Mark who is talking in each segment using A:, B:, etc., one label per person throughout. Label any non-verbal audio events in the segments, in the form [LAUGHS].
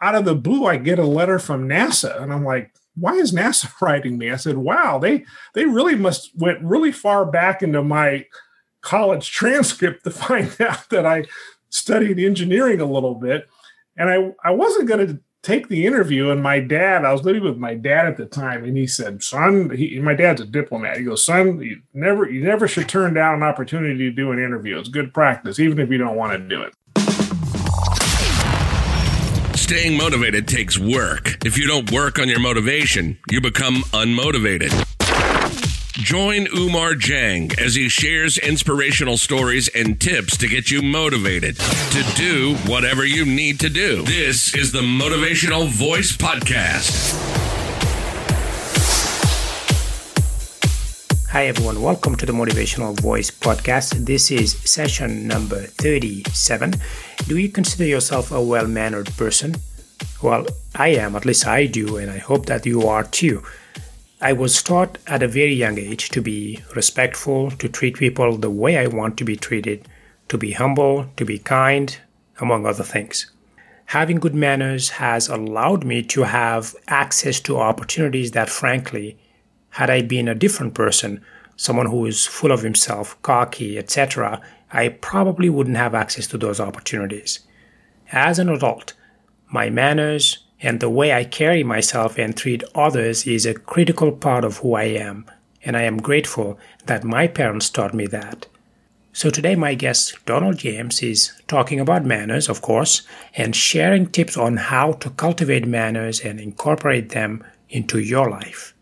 A: out of the blue, I get a letter from NASA, and I'm like, why is NASA [LAUGHS] writing me? I said, wow, they they really must went really far back into my college [LAUGHS] transcript to find [LAUGHS] out that I studied engineering a little bit. And I, I wasn't going to take the interview. And my dad, I was living with my dad at the time, and he said, "Son, he, my dad's a diplomat. He goes, son, you never, you never should turn down an opportunity to do an interview. It's good practice, even if you don't want to do it."
B: Staying motivated takes work. If you don't work on your motivation, you become unmotivated. Join Oumar Dieng as he shares inspirational stories and tips to get you motivated to do whatever you need to do. This is the Motivational Voice Podcast.
C: Hi, everyone. Welcome to the Motivational Voice Podcast. This is session number 37. Do you consider yourself a well mannered person? Well, I am, at least I do, and I hope that you are too. I was taught at a very young age to be respectful, to treat people the way I want to be treated, to be humble, to be kind, among other things. Having good manners has allowed me to have access to opportunities that, frankly, had I been a different person, someone who is full of himself, cocky, etc., I probably wouldn't have access to those opportunities. As an adult, my manners, and the way I carry myself and treat others is a critical part of who I am, and I am grateful that my parents taught me that. So today, my guest, Donald James, is talking about manners, of course, and sharing tips on how to cultivate manners and incorporate them into your life.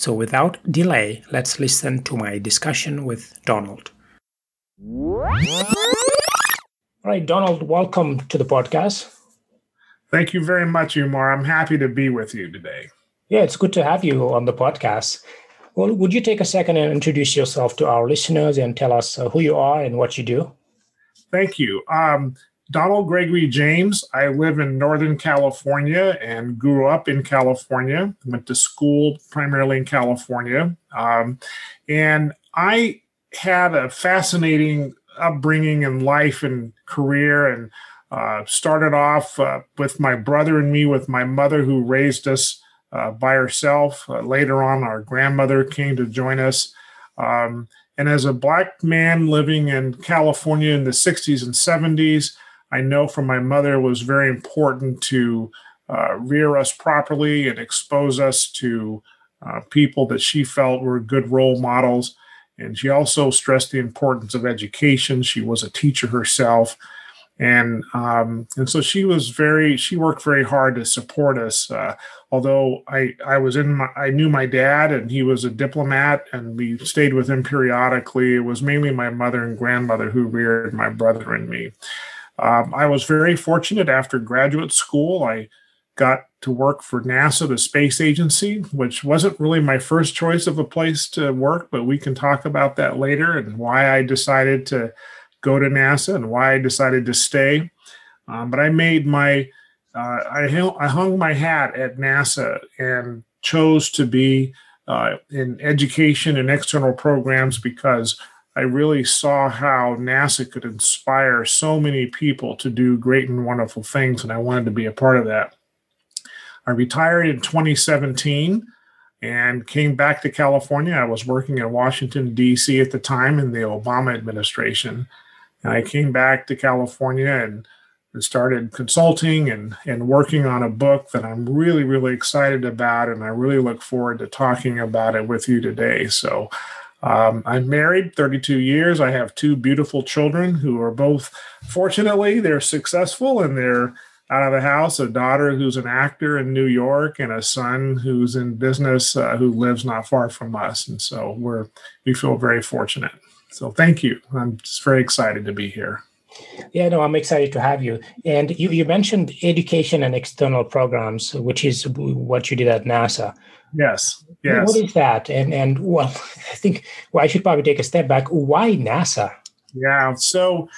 C: So without delay, let's listen to my discussion with Donald. All right, Donald, welcome to the podcast.
A: Thank you very much, Oumar. I'm happy to be with you today.
C: Yeah, it's good to have you on the podcast. Well, would you take a second and introduce yourself to our listeners and tell us uh, who you are and what you do?
A: Thank you. Um, Donald Gregory James. I live in Northern California and grew up in California. Went to school primarily in California. Um, and I had a fascinating upbringing and life and career and uh, started off uh, with my brother and me, with my mother who raised us uh, by herself. Uh, later on, our grandmother came to join us. Um, and as a black man living in California in the 60s and 70s, I know from my mother was very important to uh, rear us properly and expose us to uh, people that she felt were good role models. And she also stressed the importance of education. She was a teacher herself and um, and so she was very she worked very hard to support us. Uh, although I I was in my I knew my dad and he was a diplomat and we stayed with him periodically. It was mainly my mother and grandmother who reared my brother and me. Um, I was very fortunate after graduate school. I got to work for NASA, the space agency, which wasn't really my first choice of a place to work, but we can talk about that later and why I decided to go to NASA and why I decided to stay. Um, but I made my, uh, I, I hung my hat at NASA and chose to be uh, in education and external programs because I really saw how NASA could inspire so many people to do great and wonderful things, and I wanted to be a part of that. I retired in 2017 and came back to California. I was working in Washington, D.C. at the time in the Obama administration. And I came back to California and started consulting and, and working on a book that I'm really, really excited about. And I really look forward to talking about it with you today. So um, I'm married 32 years. I have two beautiful children who are both, fortunately, they're successful and they're out of the house a daughter who's an actor in New York and a son who's in business uh, who lives not far from us. And so we're, we feel very fortunate. So thank you. I'm just very excited to be here.
C: Yeah, no, I'm excited to have you. And you, you mentioned education and external programs, which is what you did at NASA.
A: Yes. Yes.
C: What is that? And and well, [LAUGHS] I think well, I should probably take a step back. Why NASA?
A: Yeah. So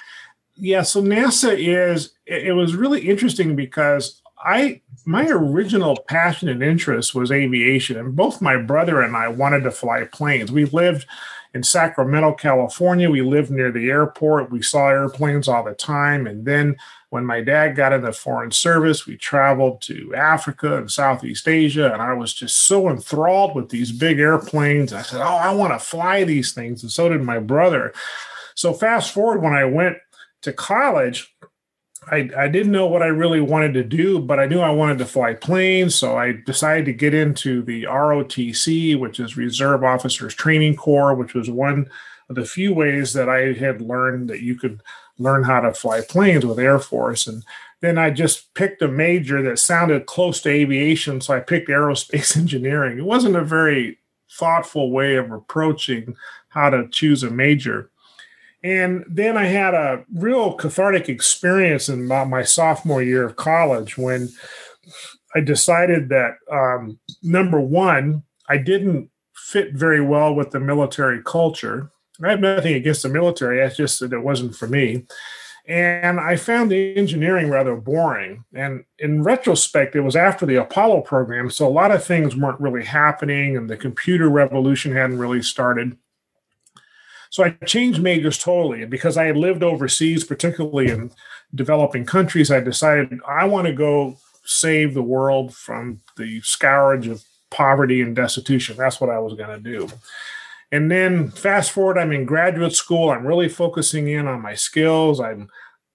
A: yeah, so NASA is it was really interesting because I my original passion and interest was aviation, and both my brother and I wanted to fly planes. We lived in Sacramento, California. We lived near the airport. We saw airplanes all the time. And then when my dad got in the foreign service, we traveled to Africa and Southeast Asia. And I was just so enthralled with these big airplanes. I said, Oh, I want to fly these things. And so did my brother. So fast forward when I went to college, I, I didn't know what I really wanted to do, but I knew I wanted to fly planes. So I decided to get into the ROTC, which is Reserve Officers Training Corps, which was one of the few ways that I had learned that you could learn how to fly planes with Air Force. And then I just picked a major that sounded close to aviation. So I picked aerospace [LAUGHS] engineering. It wasn't a very thoughtful way of approaching how to choose a major. And then I had a real cathartic experience in my, my sophomore year of college when I decided that um, number one, I didn't fit very well with the military culture. I have nothing against the military, it's just that it wasn't for me. And I found the engineering rather boring. And in retrospect, it was after the Apollo program. So a lot of things weren't really happening, and the computer revolution hadn't really started. So I changed majors totally. And because I had lived overseas, particularly in developing countries, I decided I want to go save the world from the scourge of poverty and destitution. That's what I was going to do. And then fast forward, I'm in graduate school. I'm really focusing in on my skills. I'm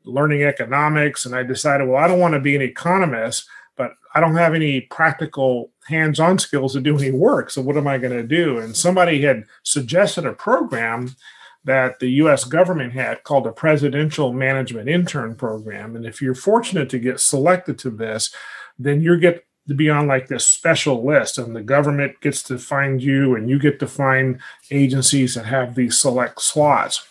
A: learning economics. And I decided, well, I don't want to be an economist, but I don't have any practical hands on skills to do any work. So what am I going to do? And somebody had suggested a program that the US government had called a Presidential Management Intern Program. And if you're fortunate to get selected to this, then you get to be on like this special list, and the government gets to find you, and you get to find agencies that have these select slots.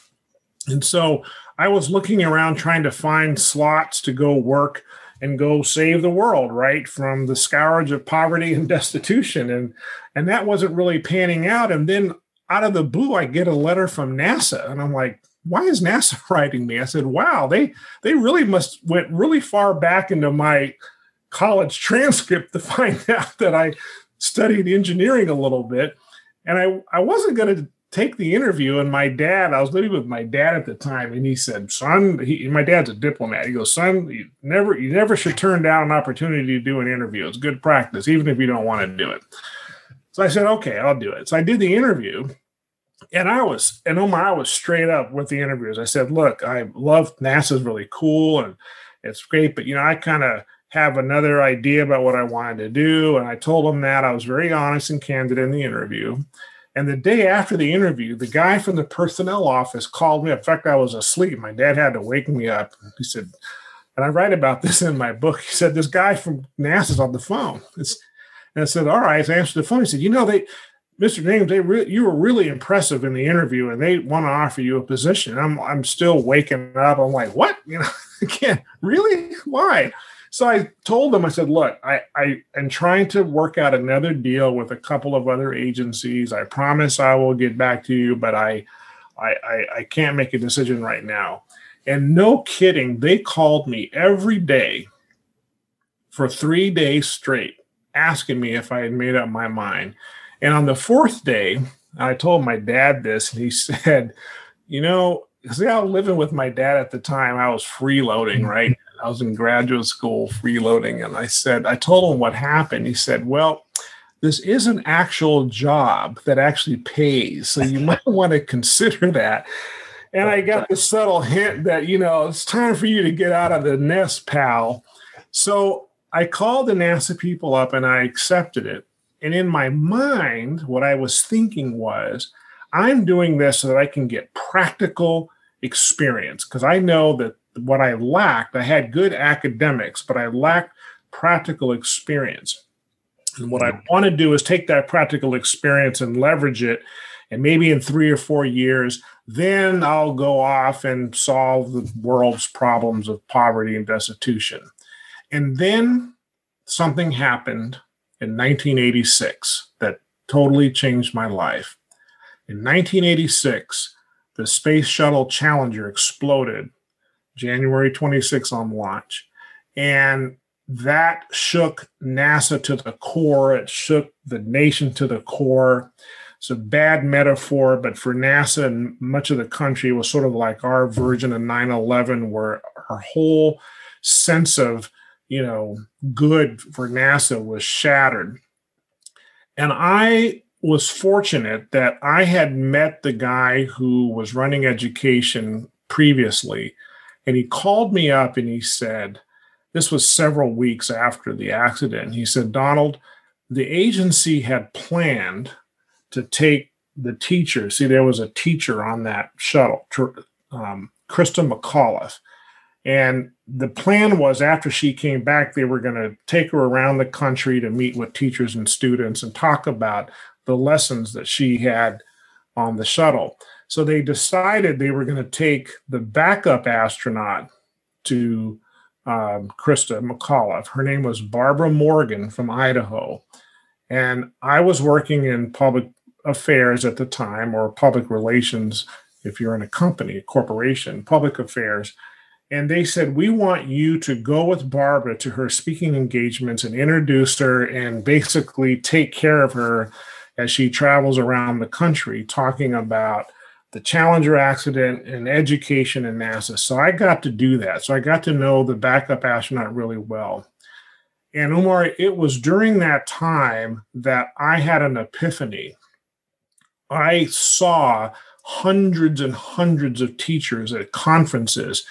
A: And so I was looking around trying to find slots to go work and go save the world right from the scourge of poverty and [LAUGHS] destitution. And and that wasn't really panning out. And then out of the blue i get a letter from nasa and i'm like why is nasa [LAUGHS] writing me? I said wow they they really must went really far back into my college [LAUGHS] transcript to find out that i studied engineering a little bit. And i i wasn't going to take the interview and my dad i was living with my dad at the time and he said son he, my dad's a diplomat. He goes son you never you never should turn down an opportunity to do an interview. It's good practice even if you don't want to do it. So i said okay i'll do it. So i did the interview and i was and Oumar i was straight up with the interviews i said look i love nasa's really cool and it's great but you know i kind of have another idea about what i wanted to do and i told them that. I was very honest and candid in the interview and the day after the interview, the guy from the personnel office called me. In fact, I was asleep. My dad had to wake me up. He said, and I write about [LAUGHS] this in my book. He said, This guy from NASA's on the phone. It's, and I said, All right. I answered the phone. He said, You know, they, Mr. James, they re- you were really impressive in the interview and they want to offer you a position. I'm, I'm still waking up. I'm like, What? You know, [LAUGHS] can't really? Why? So I told them, I said, look, I, I am trying to work out another deal with a couple of other agencies. I promise I will get back to you, but I, I, I, I can't make a decision right now. And no kidding, they called me every day for three days straight, asking me if I had made up my mind. And on the fourth day, I told my dad this, and he [LAUGHS] said, You know, see, I was living with my dad at the time. I was freeloading, right? I was in graduate school freeloading, and I said, I told him what happened. He said, Well, this is an actual job that actually pays. So you [LAUGHS] might want to consider that. And I got the subtle hint that, you know, it's time for you to get out of the nest, pal. So I called the NASA people up and I accepted it. And in my mind, what I was thinking was, I'm doing this so that I can get practical experience because I know that what I lacked, I had good academics, but I lacked practical experience. And what I mm-hmm. want to do is take that practical experience and leverage it. And maybe in three or four years, then I'll go off and solve the world's problems of poverty and destitution. And then something happened in 1986 that totally changed my life. In 1986, the Space Shuttle Challenger exploded January 26 on launch. And that shook NASA to the core. It shook the nation to the core. it's a bad metaphor, but for NASA and much of the country, it was sort of like our version of 9 11, where our whole sense of, you know, good for NASA was shattered. And I was fortunate that I had met the guy who was running education previously. And he called me up and he said, this was several weeks after the accident. He said, Donald, the agency had planned to take the teacher. See, there was a teacher on that shuttle, um, Christa McAuliffe. And the plan was after she came back, they were going to take her around the country to meet with teachers and students and talk about the lessons that she had on the shuttle. So they decided they were going to take the backup astronaut to um, Christa McAuliffe. Her name was Barbara Morgan from Idaho. And I was working in public affairs at the time, or public relations, if you're in a company, a corporation, public affairs. And they said, We want you to go with Barbara to her speaking engagements and introduce her and basically take care of her as she travels around the country talking about the Challenger accident and education in NASA. So I got to do that. So I got to know the backup astronaut really well. And Oumar, it was during that time that I had an epiphany. I saw hundreds and hundreds of teachers at conferences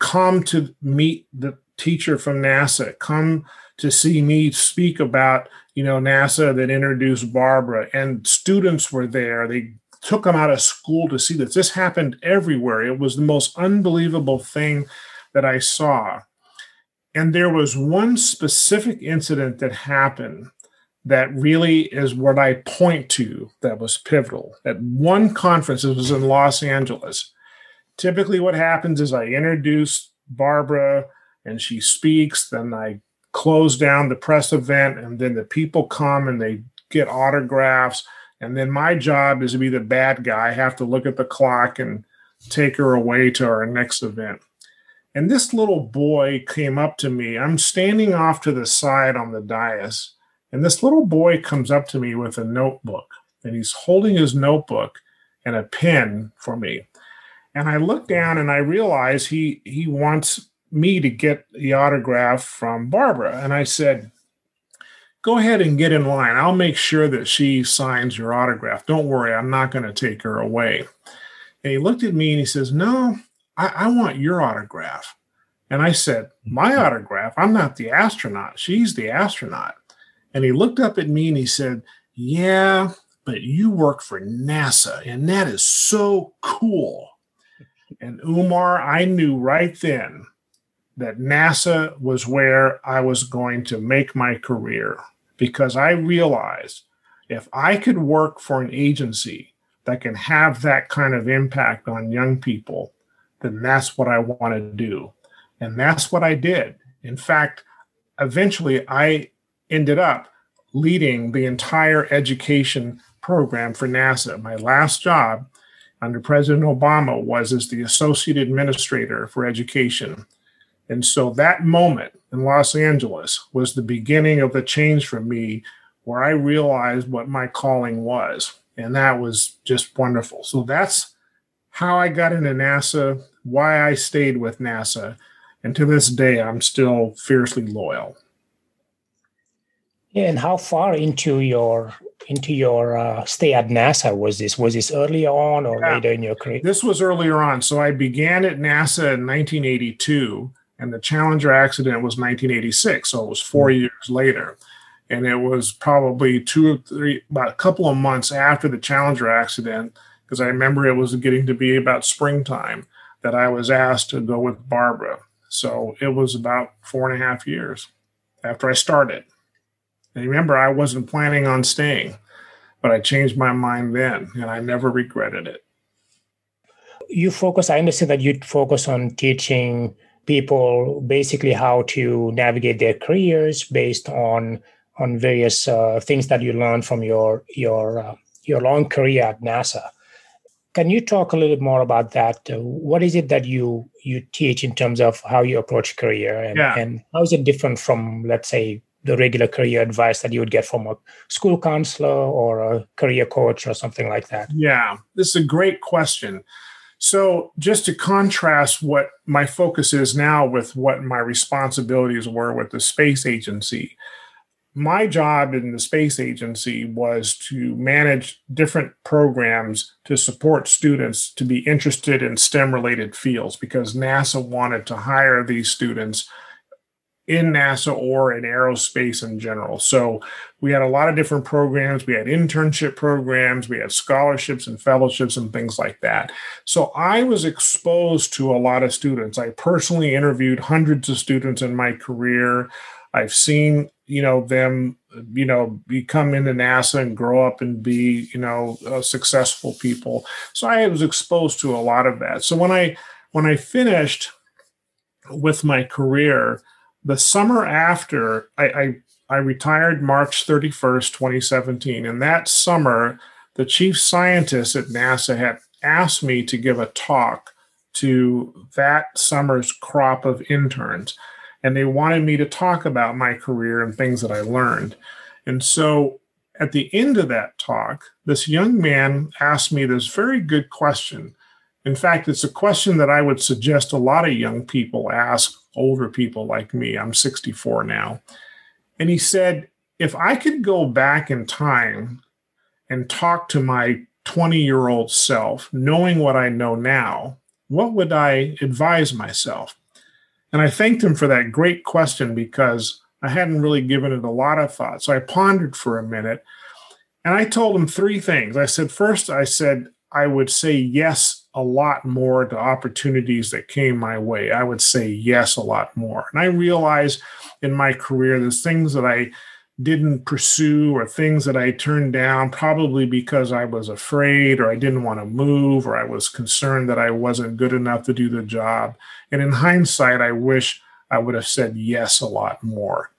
A: come to meet the teacher from NASA, come to see me speak about, you know, NASA that introduced Barbara, and students were there. They took them out of school to see this. This happened everywhere. It was the most unbelievable thing that I saw. And there was one specific incident that happened that really is what I point to that was pivotal. At one conference, it was in Los Angeles. Typically, what happens is I introduce Barbara and she speaks, then I close down the press event, and then the people come and they get autographs. And then my job is to be the bad guy. I have to look at the clock and take her away to our next event. And this little boy came up to me. I'm standing off to the side on the dais, and this little boy comes up to me with a notebook, and he's holding his notebook and a pen for me. And I look down and I realize he he wants me to get the autograph from Barbara. And I said, Go ahead and get in line. I'll make sure that she signs your autograph. Don't worry, I'm not going to take her away. And he looked at me and he says, No, I, I want your autograph. And I said, My mm-hmm. autograph? I'm not the astronaut. She's the astronaut. And he looked up at me and he said, Yeah, but you work for NASA, and that is so cool. And Oumar, I knew right then that NASA was where I was going to make my career because I realized if I could work for an agency that can have that kind of impact on young people, then that's what I want to do. And that's what I did. In fact, eventually I ended up leading the entire education program for NASA. My last job under President Obama was as the associate administrator for education. And so that moment in Los Angeles was the beginning of the change for me where I realized what my calling was. And that was just wonderful. So that's how I got into NASA, why I stayed with NASA. And to this day, I'm still fiercely loyal.
C: Yeah, and how far into your into your uh, stay at NASA was this? Was this early on or yeah. later in your career?
A: This was earlier on. So I began at NASA in 1982, and the Challenger accident was 1986. So it was 4 mm-hmm. years later, and it was probably two or three, about a couple of months after the Challenger accident because I remember it was getting to be about springtime that I was asked to go with Barbara. So it was about four and a half years after I started. And remember, I wasn't planning on staying, but I changed my mind then, and I never regretted it.
C: You focus, I understand that you focus on teaching people basically how to navigate their careers based on on various uh, things that you learn from your your uh, your long career at NASA. Can you talk a little bit more about that? Uh, what is it that you you teach in terms of how you approach career, and, yeah. and how is it different from, let's say, the regular career advice that you would get from a school counselor or a career coach or something like that?
A: Yeah, this is a great question. So, just to contrast what my focus is now with what my responsibilities were with the space agency, my job in the space agency was to manage different programs to support students to be interested in STEM related fields because NASA wanted to hire these students in NASA or in aerospace in general. So we had a lot of different programs. We had internship programs, we had scholarships and fellowships and things like that. So I was exposed to a lot of students. I personally interviewed hundreds of students in my career. I've seen, you know, them, you know, become into NASA and grow up and be, you know, uh, successful people. So I was exposed to a lot of that. So when I when I finished with my career, the summer after I, I, I retired March 31st, 2017. And that summer, the chief scientist at NASA had asked me to give a talk to that summer's crop of interns. And they wanted me to talk about my career and things that I learned. And so at the end of that talk, this young man asked me this very good question. In fact, it's a question that I would suggest a lot of young people ask older people like me. I'm 64 now. And he said, if I could go back in time and talk to my 20 year old self, knowing what I know now, what would I advise myself? And I thanked him for that great question because I hadn't really given it a lot of thought. So I pondered for a minute and I told him three things. I said, first, I said, I would say yes a lot more to opportunities that came my way. I would say yes a lot more. And I realize in my career there's things that I didn't pursue or things that I turned down, probably because I was afraid or I didn't want to move or I was concerned that I wasn't good enough to do the job. And in hindsight, I wish I would have said yes a lot more.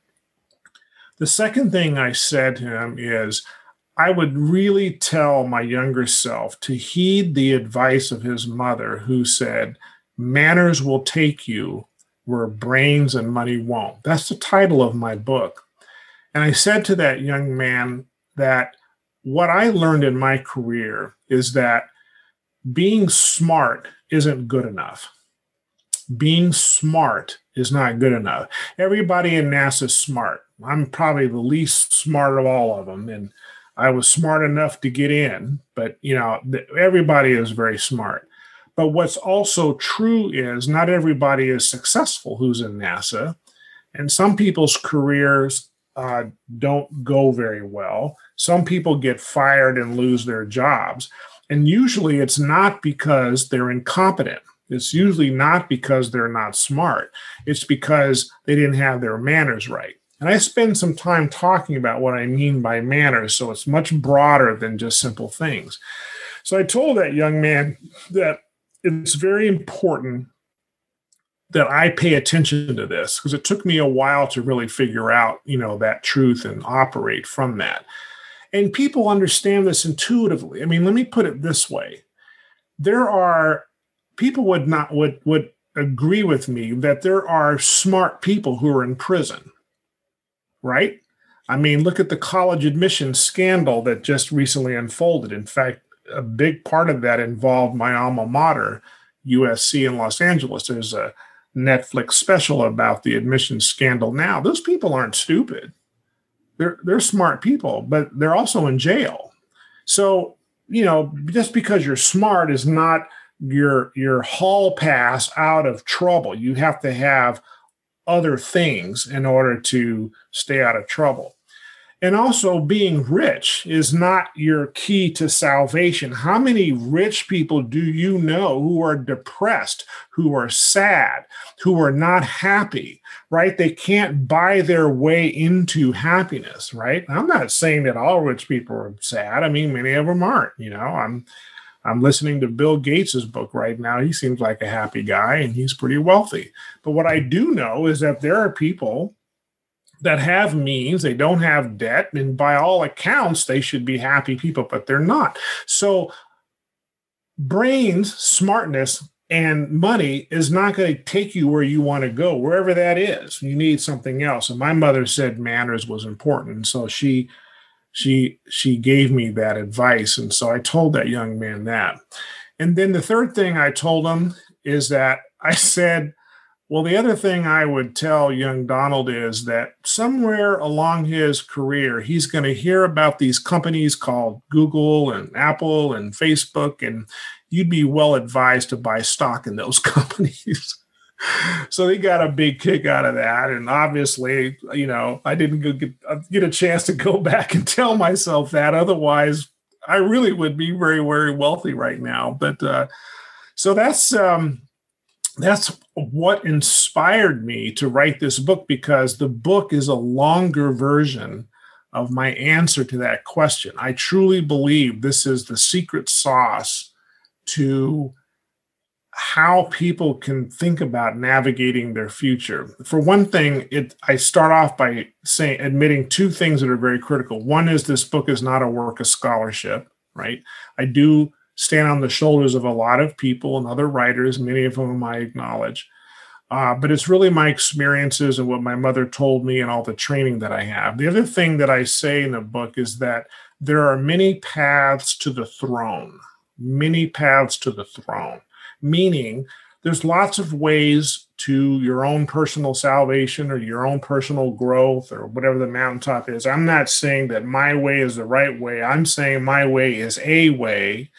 A: The second thing I said to him is, I would really tell my younger self to heed the advice of his mother, who said, Manners will take you where brains and money won't. That's the title of my book. And I said to that young man that what I learned in my career is that being smart isn't good enough. Being smart is not good enough. Everybody in NASA is smart. I'm probably the least smart of all of them. And I was smart enough to get in, but you know, everybody is very smart. But what's also true is not everybody is successful who's in NASA, and some people's careers uh, don't go very well. Some people get fired and lose their jobs. And usually it's not because they're incompetent. It's usually not because they're not smart. It's because they didn't have their manners right. And I spend some time talking about what I mean by manners, so it's much broader than just simple things. So I told that young man that it's very important that I pay attention to this because it took me a while to really figure out, you know, that truth and operate from that. And people understand this intuitively. I mean, let me put it this way. There are people would not would would agree with me that there are smart people who are in prison right? I mean, look at the college admissions scandal that just recently unfolded. In fact, a big part of that involved my alma mater, USC in Los Angeles. There's a Netflix special about the admissions scandal now. Those people aren't stupid. They're they're smart people, but they're also in jail. So, you know, just because you're smart is not your your hall pass out of trouble. You have to have other things in order to stay out of trouble. And also, being rich is not your key to salvation. How many rich people do you know who are depressed, who are sad, who are not happy, right? They can't buy their way into happiness, right? I'm not saying that all rich people are sad. I mean, many of them aren't, you know. I'm I'm listening to Bill Gates's book right now. He seems like a happy guy and he's pretty wealthy. But what I do know is that there are people that have means, they don't have debt, and by all accounts, they should be happy people, but they're not. So, brains, smartness and money is not going to take you where you want to go wherever that is you need something else and my mother said manners was important and so she she she gave me that advice and so i told that young man that and then the third thing i told him is that [LAUGHS] i said well the other thing i would tell young donald is that somewhere along his career he's going to hear about these companies called google and apple and facebook and you'd be well advised to buy stock in those [LAUGHS] companies. So they got a big kick out of that. And obviously, you know, I didn't get, uh, get a chance to go [LAUGHS] back and tell myself that. Otherwise, I really would be very, very wealthy right now. But uh, so that's um, that's what inspired me to write this book because the book is a longer version of my answer to that question. I truly believe this is the secret sauce to how people can think about navigating their future. For one thing, it I start off by saying admitting two things that are very critical. One is this book is not a work of scholarship, right? I do stand on the shoulders of a lot of people and other writers, many of whom I acknowledge. Uh, but it's really my experiences and what my mother told me and all the training that I have. The other thing that I say in the book is that there are many paths to the throne many paths to the throne, meaning there's lots of ways to your own personal salvation or your own personal growth or whatever the mountaintop is. I'm not saying that my way is the right way. I'm saying my way is a way.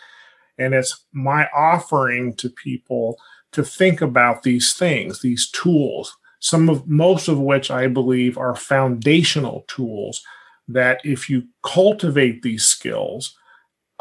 A: And it's my offering to people to think about these things, these tools, some of most of which I believe are foundational tools that if you cultivate these skills,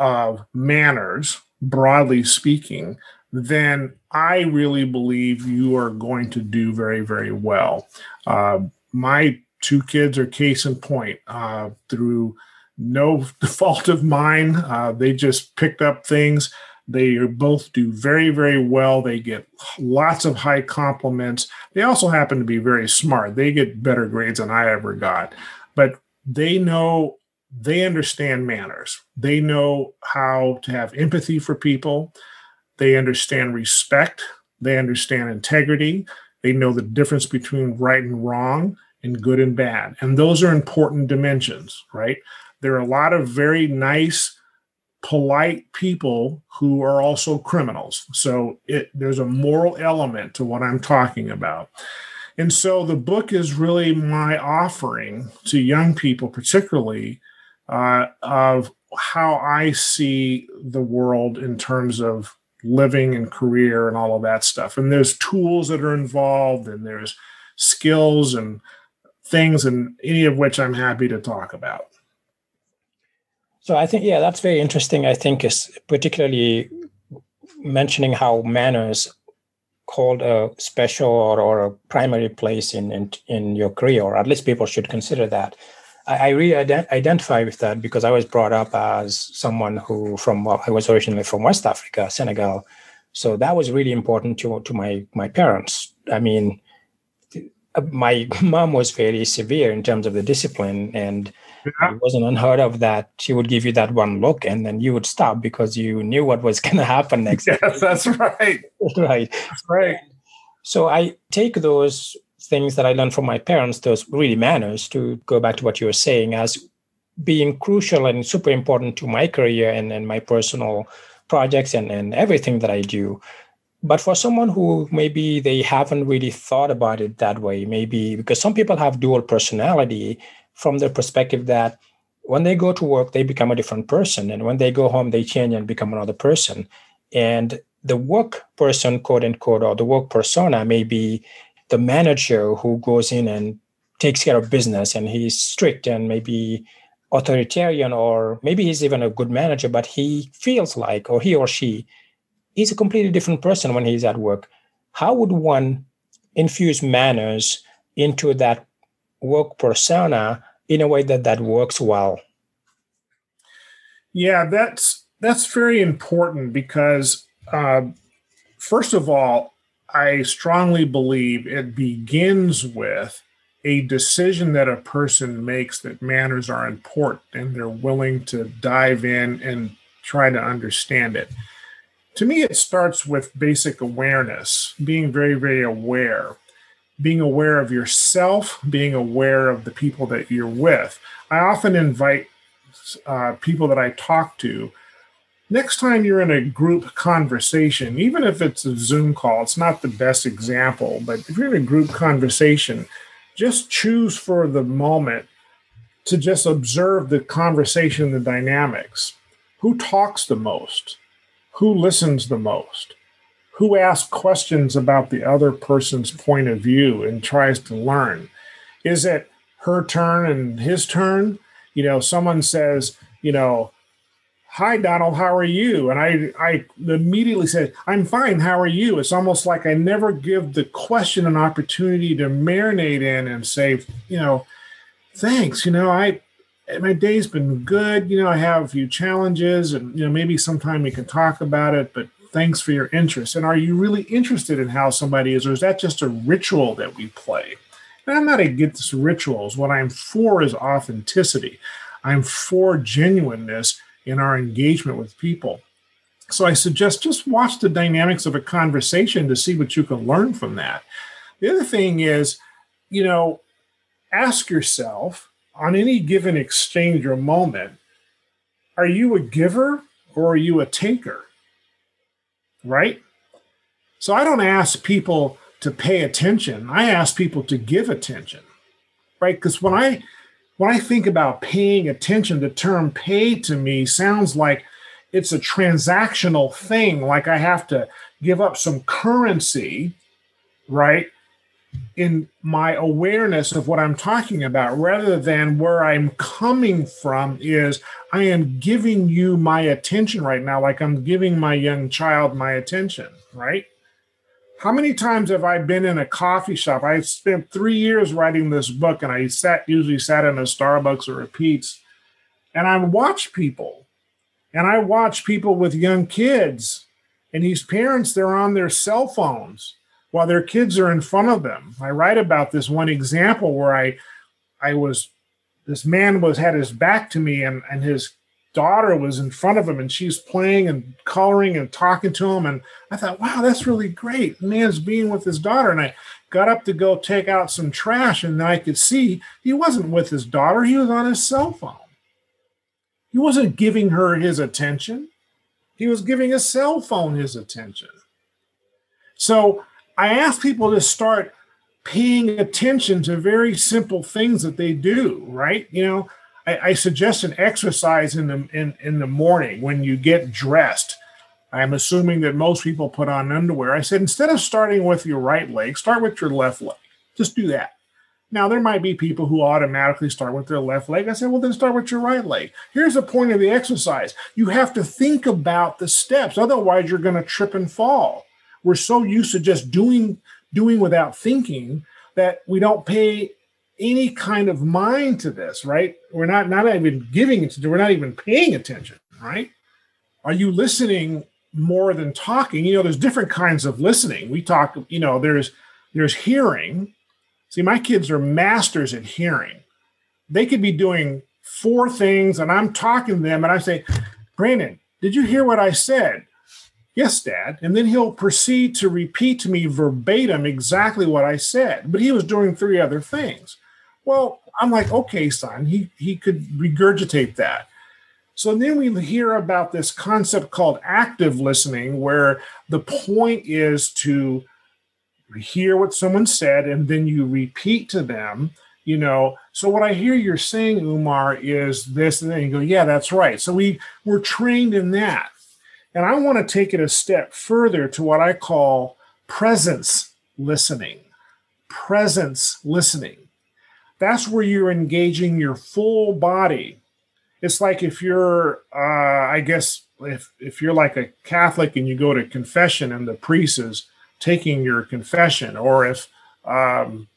A: of manners, broadly speaking, then I really believe you are going to do very, very well. Uh, my two kids are case in point. Uh, through no [LAUGHS] fault of mine, uh, they just picked up things. They both do very, very well. They get lots of high compliments. They also happen to be very smart. They get better grades than I ever got. But they know they understand manners. They know how to have empathy for people. They understand respect. They understand integrity. They know the difference between right and wrong and good and bad. And those are important dimensions, right? There are a lot of very nice, polite people who are also criminals. So it, there's a moral element to what I'm talking about. And so the book is really my offering to young people, particularly uh, of how I see the world in terms of living and career and all of that stuff. And there's tools that are involved, and there's skills and things, and any of which I'm happy to talk about.
C: So I think, yeah, that's very interesting. I think is particularly mentioning how manners hold a special or, or a primary place in, in in your career, or at least people should consider that. I, really ident- identify with that because I was brought up as someone who from well, I was originally from West Africa, Senegal, so that was really important to to my my parents. I mean, my [LAUGHS] mom was very severe in terms of the discipline, and yeah. it wasn't unheard of that she would give you that one look, and then you would stop because you knew what was [LAUGHS] going to happen next.
A: Yes, that's right. [LAUGHS]
C: right.
A: That's right.
C: So I take those things that I learned from my parents, those really manners, to go back to what you were saying, as being crucial and super important to my career and, and my personal projects and, and everything that I do. But for someone who maybe they haven't really thought about it that way, maybe because some people have dual personality from the perspective that when they go to work, they become a different person. And when they go home, they change and become another person. And the work person, quote unquote, or the work persona may be the manager who goes in and takes care of business and he's strict and maybe authoritarian or maybe he's even a good manager but he feels like or he or she is a completely different person when he's at work. How would one infuse manners into that work persona in a way that that works well?
A: Yeah that's that's very important because uh, first of all I strongly believe it begins with a decision that a person makes that manners are important and they're willing to dive in and try to understand it. to me, it starts with basic awareness, being very, very aware, being aware of yourself, being aware of the people that you're with. I often invite uh, people that I talk to. Next time you're in a group conversation, even if it's a Zoom call, it's not the best example, but if you're in a group conversation, just choose for the moment to just observe the conversation, the dynamics. Who talks the most? Who listens the most? Who asks questions about the other person's point of view and tries to learn? Is it her turn and his turn? You know, someone says, you know, hi donald how are you? And i i immediately said i'm fine how are you? It's almost like i never give the question an opportunity to marinate in and say you know thanks you know i my day's been good you know i have a few challenges and you know maybe sometime we can talk about it but thanks for your interest. And are you really interested in how somebody is or is that just a ritual that we play? And i'm not against rituals. What i'm for is authenticity. I'm for genuineness in our engagement with people. So I suggest just watch the dynamics of a conversation to see what you can learn from that. The other thing is, you know, ask yourself on any given exchange or moment, are you a giver or are you a taker? Right? So I don't ask people to pay attention. I ask people to give attention. Right? Because when I when I think about paying attention, the term pay to me sounds like it's a transactional thing, like I have to give up some currency, right? In my awareness of what I'm talking about, rather than where I'm coming from, is I am giving you my attention right now, like I'm giving my young child my attention, right? How many times have I been in a coffee shop? I spent three years writing this book, and I sat usually sat in a Starbucks or a Pete's, and I watch people, and I watch people with young kids, and these parents they're on their cell phones while their kids are in front of them. I write about this one example where I, I was, this man was had his back to me, and and his daughter was in front of him and she's playing and coloring and talking to him. And I thought, wow, that's really great. Man's being with his daughter. And I got up to go take out some trash and I could see he wasn't with his daughter, he was on his cell phone. He wasn't giving her his attention, he was giving his cell phone his attention. So I ask people to start paying attention to very simple things that they do, right? You know, I, I suggest an exercise in the in, in the morning when you get dressed. I'm assuming that most people put on underwear. I said instead of starting with your right leg, start with your left leg. Just do that. Now, there might be people who automatically start with their left leg. I said, well, then start with your right leg. Here's the point of the exercise you have to think about the steps, otherwise, you're going to trip and fall. We're so used to just doing, doing without thinking that we don't pay any kind of mind to this, right? We're not not even giving it to we're not even paying attention, right? Are you listening more than talking? You know, there's different kinds of listening. We talk, you know, there's there's hearing. See, my kids are masters at hearing. They could be doing four things, and I'm talking to them, and I say, Brandon, did you hear what I said? Yes, Dad. And then he'll proceed to repeat to me verbatim exactly what I said. But he was doing three other things. Well, I'm like, okay, son, he, he could regurgitate that. So then we hear about this concept called active listening, where the point is to hear what someone said and then you repeat to them you know. So what i hear you're saying Oumar is this and then you go yeah that's right. So we we're trained in that. And i want to take it a step further to what i call presence listening. Presence listening that's where you're engaging your full body. It's like if you're, uh, I guess, if if you're like a Catholic and you go to confession and the priest is taking your confession, or if um,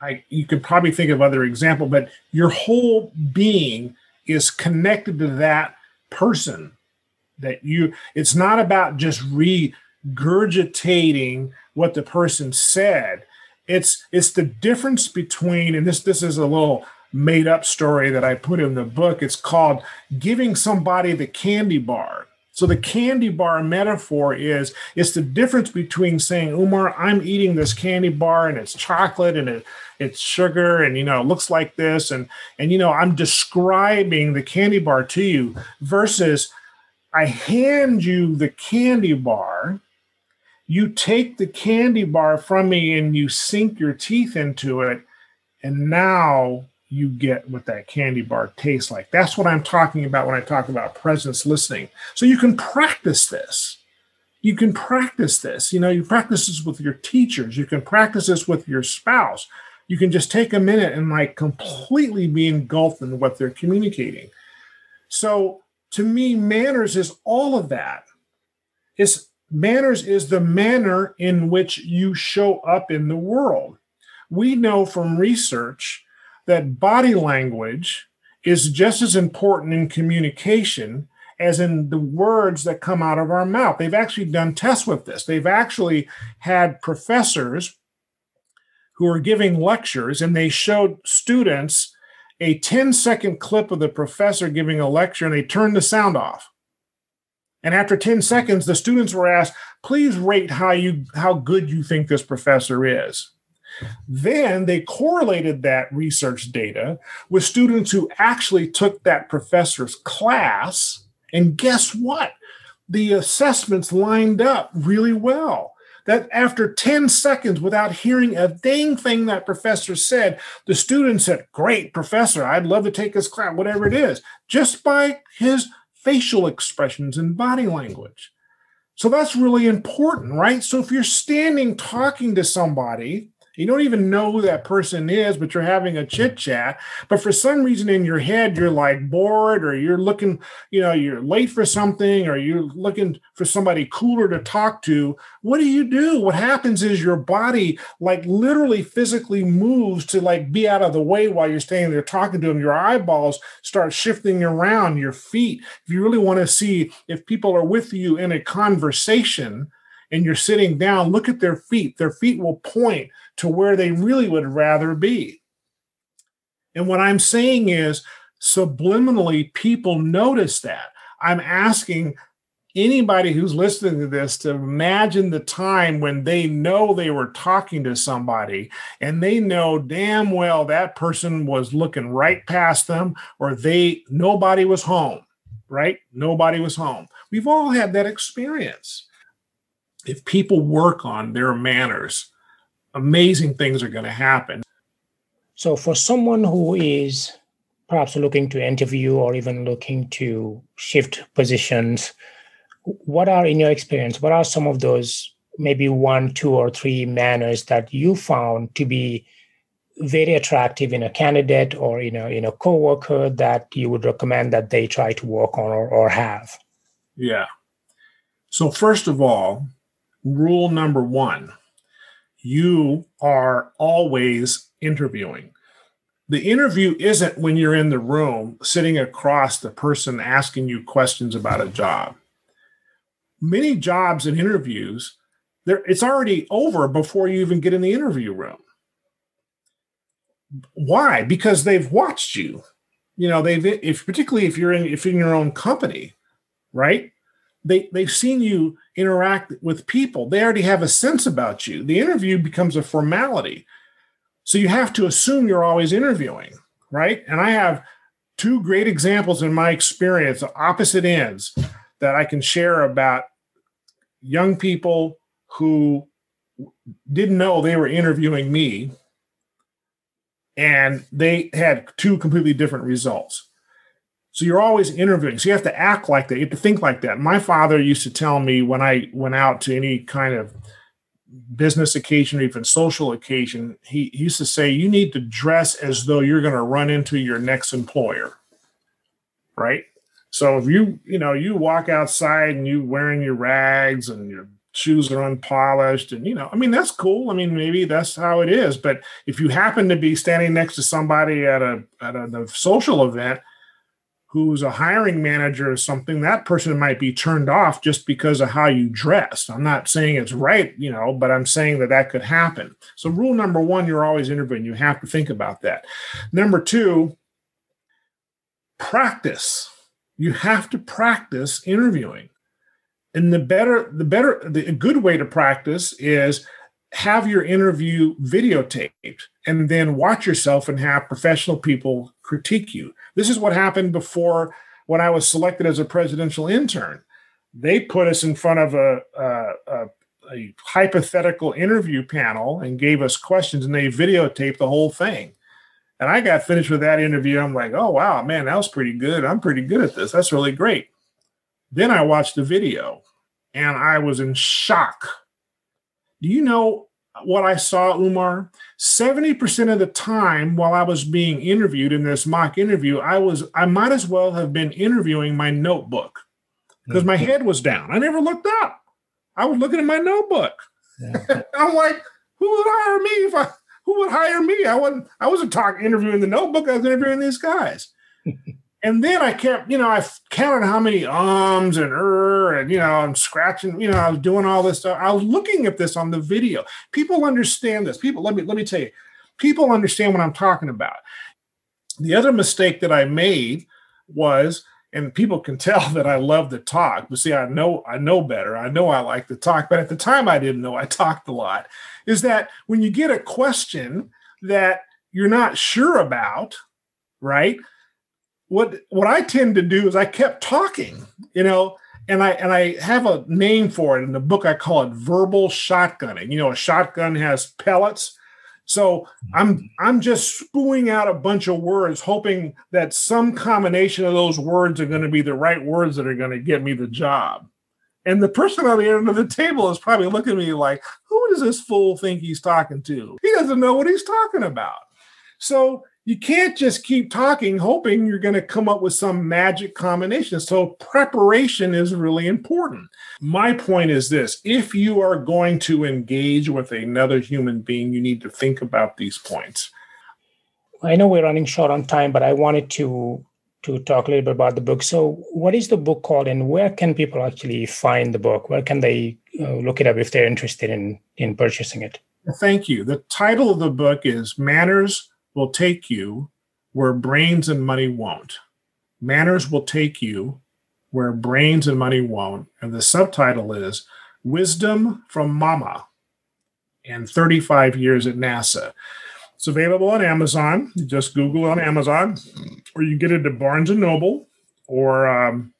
A: I, you could probably think of other example, but your whole being is connected to that person that you it's not about just regurgitating what the person said it's it's the difference between and this this is a little made up story that I put in the book. It's called giving somebody the candy bar So the candy bar metaphor is it's the difference between saying, Oumar, I'm eating this candy bar and it's chocolate and it, it's sugar and you know it looks like this and and you know I'm describing the candy bar to you versus I hand you the candy bar, you take the candy bar from me and you sink your teeth into it and now you get what that candy bar tastes like. That's what I'm talking about when I talk about presence listening. So you can practice this. You can practice this. You know, you practice this with your teachers. You can practice this with your spouse. You can just take a minute and like completely be engulfed in what they're communicating. So to me, manners is all of that. It's manners is the manner in which you show up in the world. We know from research that body language is just as important in communication as in the words that come out of our mouth. They've actually done tests with this. They've actually had professors who are giving lectures and they showed students a 10 second clip of the professor giving a lecture and they turned the sound off. And after 10 seconds, the students were asked, please rate how you how good you think this professor is. Then they correlated that research data with students who actually took that professor's class. And guess what? The assessments lined up really well. That after 10 seconds, without hearing a dang thing that professor said, the student said, Great, professor, I'd love to take his class, whatever it is, just by his facial expressions and body language. So that's really important, right? So if you're standing talking to somebody you don't even know who that person is, but you're having a chit mm. chat. But for some reason in your head, you're like bored or you're looking, you know, you're late for something or you're looking for somebody cooler to talk to. What do you do? What happens is your body, like, literally physically moves to like be out of the way while you're standing there talking to them. Your eyeballs start shifting around, your feet. If you really want to see if people are with you in a conversation, and you're sitting down, look at their feet. Their feet will point to where they really would rather be. And what I'm saying is subliminally, people notice that. I'm asking anybody who's listening to this to imagine the time when they know they were talking to somebody and they know damn well that person was looking right past them or they nobody was home right nobody was home we've all had that experience if people work on their manners amazing things are going to happen.
C: So, for someone who is perhaps looking to interview or even looking to shift positions, what are, in your experience, what are some of those maybe one, two, or three manners that you found to be very attractive in a candidate or in a in a coworker that you would recommend that they try to work on or, or have?
A: Yeah. So first of all, rule number one you are always interviewing. The interview isn't when you're in the room sitting across the person asking you questions about a job. Many jobs and interviews, it's already over before you even get in the interview room. Why? Because they've watched you. You know, they've if particularly if you're in if in your own company, right? They they've seen you interact with people. They already have a sense about you. The interview becomes a formality. So you have to assume you're always interviewing right? And i have two great examples in my experience opposite ends that i can share about young people who didn't know they were interviewing me and they had two completely different results so you're always interviewing. So you have to act like that. You have to think like that. My father used to tell me when I went out to any kind of business occasion or even social occasion, he, he used to say, you need to dress as though you're going to run into your next employer. Right. So if you, you know, you walk outside and you wearing your rags and your shoes are unpolished and you know i mean that's cool i mean maybe that's how it is but if you happen to be standing next to somebody at a at a, a social event who's a hiring manager or something, that person might be turned off just because of how you dressed. I'm not saying it's right, you know, but I'm saying that that could happen. So, rule number one, you're always interviewing. You have to think about that. Number two, practice. You have to practice interviewing. and the better, the better, the good way to practice is have your interview videotaped and then watch yourself and have professional people critique you. This is what happened before when I was selected as a presidential intern. They put us in front of a, a, a, a hypothetical interview panel and gave us questions, and they videotaped the whole thing. And I got finished with that interview. I'm like, oh, wow, man, that was pretty good. I'm pretty good at this. That's really great. Then I watched the video and I was in shock. Do you know what I saw, Oumar? 70% of the time while I was being interviewed in this mock interview, I was I might as well have been interviewing my notebook because my mm-hmm. head was down. I never looked up. I was looking at my notebook. Yeah. [LAUGHS] I'm like, who would hire me if I who would hire me? I wasn't I wasn't talking interviewing the notebook, I was interviewing these guys. And then I kept, you know, I counted how many ums and er, and you know, I'm scratching, you know, I was doing all this stuff. I was looking at this on the video. People understand this. People, let me let me tell you, people understand what I'm talking about. The other mistake that I made was and people can [LAUGHS] tell that I love to talk. But see, I know I know better. I know I like to talk, but at the time I didn't know I [LAUGHS] talked a lot. Is that when you get a question that you're not sure about, right? What what I tend to do is I kept talking, you know, and I and I have a name for it in the book. I call it verbal shotgunning. You know, a shotgun has pellets so I'm I'm just spewing out a bunch of words, hoping that some combination of those words are going to be the right words that are going to get me the job. And the person on the end of the table is probably looking at me like, who does this fool think he's talking to? He doesn't know what he's talking about. So you can't just keep talking hoping you're going to come up with some magic combination. So preparation is really important. My point is this if you are going to engage with another human being, you need to think about these points.
C: I know we're running short on time, but I wanted to to talk a little bit about the book. So, what is the book called, and where can people actually find the book? Where can they uh, look it up if they're interested in in purchasing it?
A: Thank you. The title of the book is Manners will take you where brains and money won't. Manners will take you where brains and money won't. And the subtitle is Wisdom from Mama and 35 Years at NASA. It's available on Amazon. You just Google on Amazon, or you get it at Barnes and Noble, or um,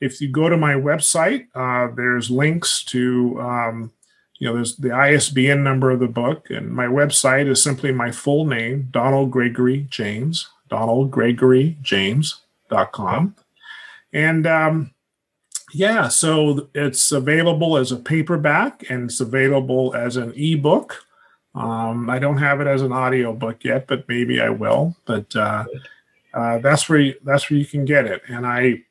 A: if you go to my website, uh, there's links to um, you know, there's the ISBN number of the book, and my website is simply my full name, Donald Gregory James, donaldgregoryjames.com. And um, yeah, so it's available as a paperback and it's available as an ebook. Um, I don't have it as an audio book yet, but maybe I will. But uh, uh, that's where you, that's where you can get it. And I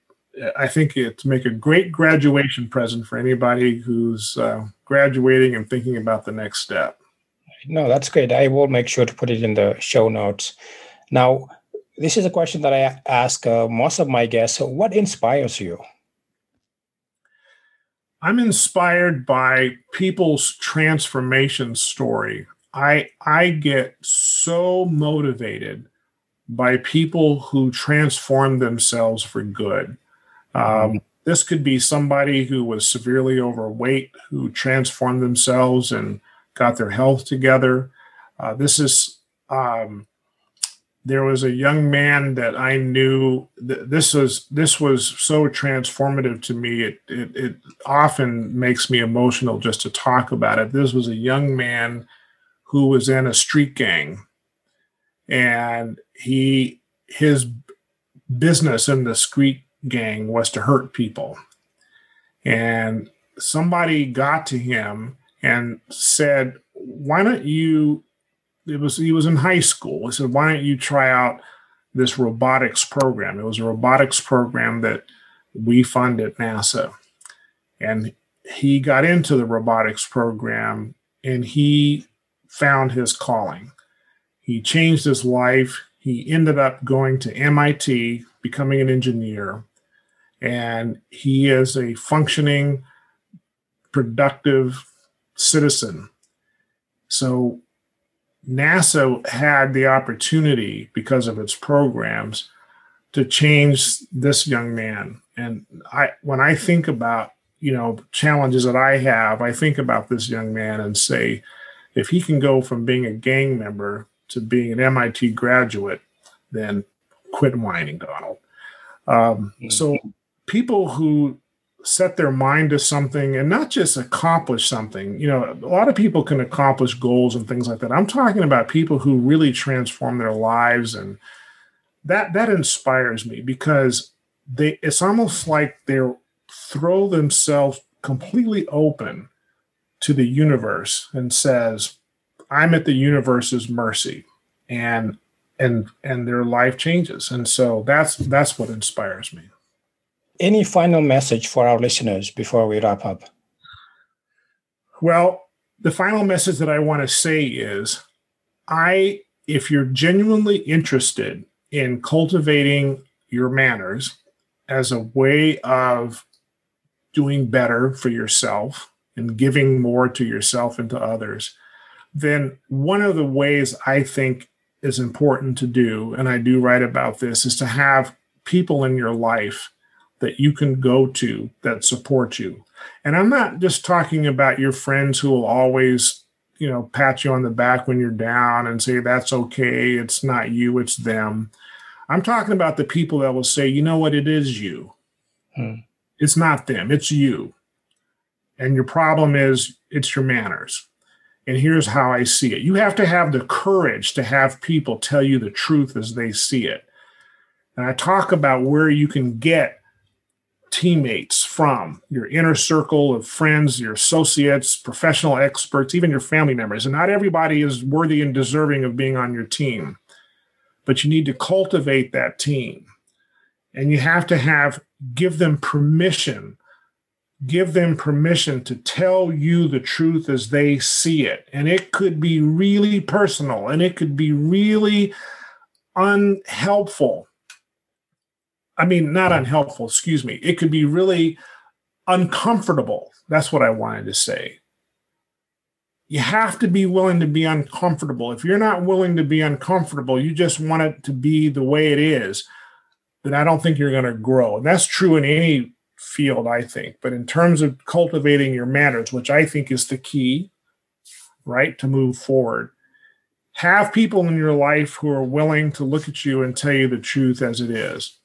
A: I think it's make a great graduation present for anybody who's uh, graduating and thinking about the next step.
C: No, that's great. I will make sure to put it in the show notes. Now, this is a question that I ask uh, most of my guests. What inspires you?
A: I'm inspired by people's transformation story. I I get so motivated by people who transform themselves for good. Um, this could be somebody who was severely overweight, who transformed themselves and got their health together. Uh, this is, um, there was a young man that I knew. Th- this was this was so transformative to me. It, it it often makes me emotional just to talk about it. This was a young man who was in a street gang, and he his business in the street gang was to hurt people. And somebody got to him and said, Why don't you? It was he was in high school. He said, Why don't you try out this robotics program? It was a robotics program that we fund at NASA. And he got into the robotics program and he found his calling. He changed his life. He ended up going to MIT, becoming an engineer and he is a functioning, productive citizen. So NASA had the opportunity because of its programs to change this young man. And I when I think about you know challenges that I have, I think about this young man and say, if he can go from being a gang member to being an MIT graduate, then quit whining, Donald. Um, mm-hmm. So people who set their mind to something and not just accomplish something. You know, a lot of people can accomplish goals and things like that. I'm talking about people who really transform their lives and that that inspires me because they it's almost like they throw themselves completely open to the universe and says, I'm at the universe's mercy and and and their life changes. And so that's that's what inspires me.
C: Any final message for our listeners before we wrap up?
A: Well, the final message that I want to say is I, if you're genuinely interested in cultivating your manners as a way of doing better for yourself and giving more to yourself and to others, then one of the ways I think is important to do, and I do write about this, is to have people in your life that you can go to that support you. And I'm not just talking about your friends who will always, you know, pat you on the back when you're down and say, that's okay. It's not you, it's them. I'm talking about the people that will say, you know what, it is you. Hmm. It's not them, it's you. And your problem is it's your manners. And here's how I see it. You have to have the courage to have people tell you the truth as they see it. And I talk about where you can get teammates from your inner circle of friends, your associates, professional experts, even your family members. And not everybody is worthy and deserving of being on your team, but you need to cultivate that team. And you have to have, give them permission, give them permission to tell you the truth as they see it. And it could be really personal and it could be really unhelpful I mean, not unhelpful, excuse me. It could be really uncomfortable. That's what I wanted to say. You have to be willing to be uncomfortable. If you're not willing to be uncomfortable, you just want it to be the way it is, then I don't think you're going to grow. And that's true in any field, I think. But in terms of cultivating your manners, which I think is the key, right, to move forward, have people in your life who are willing to look at you and tell you the truth as it is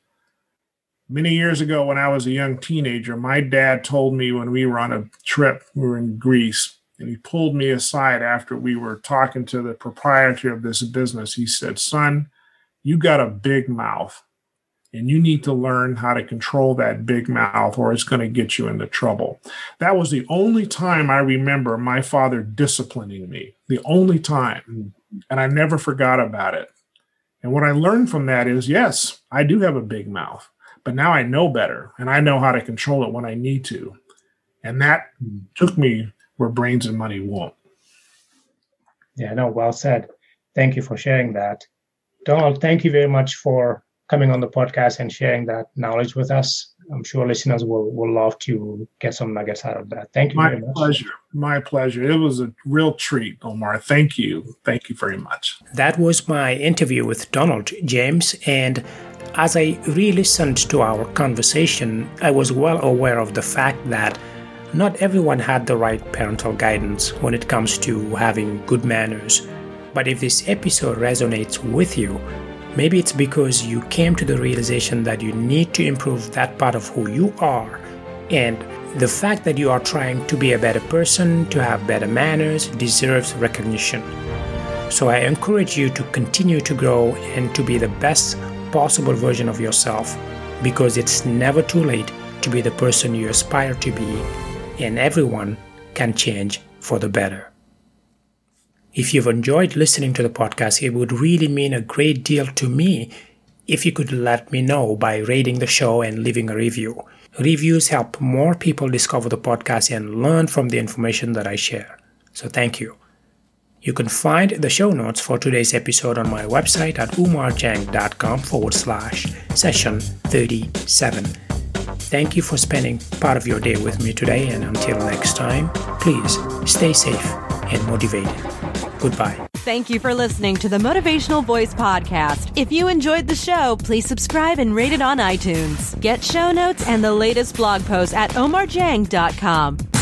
A: many years ago when I was a young teenager, my dad told me when we were on a trip, we were in Greece, and he pulled me aside after we were talking to the proprietor of this business. He said, Son, you got a big mouth, and you need to learn how to control that big mouth, or it's going to get you into trouble. That was the only time I remember my father disciplining me, the only time. And I never forgot about it. And what I learned from that is yes, I do have a big mouth but now I know better and I know how to control it when I need to. And that hmm. took me where brains and money won't.
C: Yeah, no, well said. Thank you for sharing that. Donald, thank you very much for coming on the podcast and sharing that knowledge with us. I'm sure listeners will, will love to get some nuggets out of that. Thank you
A: My
C: very much.
A: pleasure. My pleasure. It was a real treat, Oumar. Thank you. Thank you very much.
C: That was my interview with Donald James. And as I re listened to our conversation, I was well aware of the fact that not everyone had the right parental guidance when it comes to having good manners. But if this episode resonates with you, maybe it's because you came to the realization that you need to improve that part of who you are. And the fact that you are trying to be a better person, to have better manners, deserves recognition. So I encourage you to continue to grow and to be the best possible version of yourself because it's never too late to be the person you aspire to be, and everyone can change for the better. If you've enjoyed listening to the podcast, it would really mean a great deal to me if you could let me know by rating the show and leaving a review. Reviews help more people discover the podcast and learn from the information that I share. So thank you. You can find the show notes for today's episode on my website at oumardieng.com forward slash session 37. Thank you for spending part of your day with me today, and until next time, please stay safe and motivated. Goodbye.
D: Thank you for listening to the Motivational Voice Podcast. If you enjoyed the show, please subscribe and rate it on iTunes. Get show notes and the latest blog posts at oumardieng.com.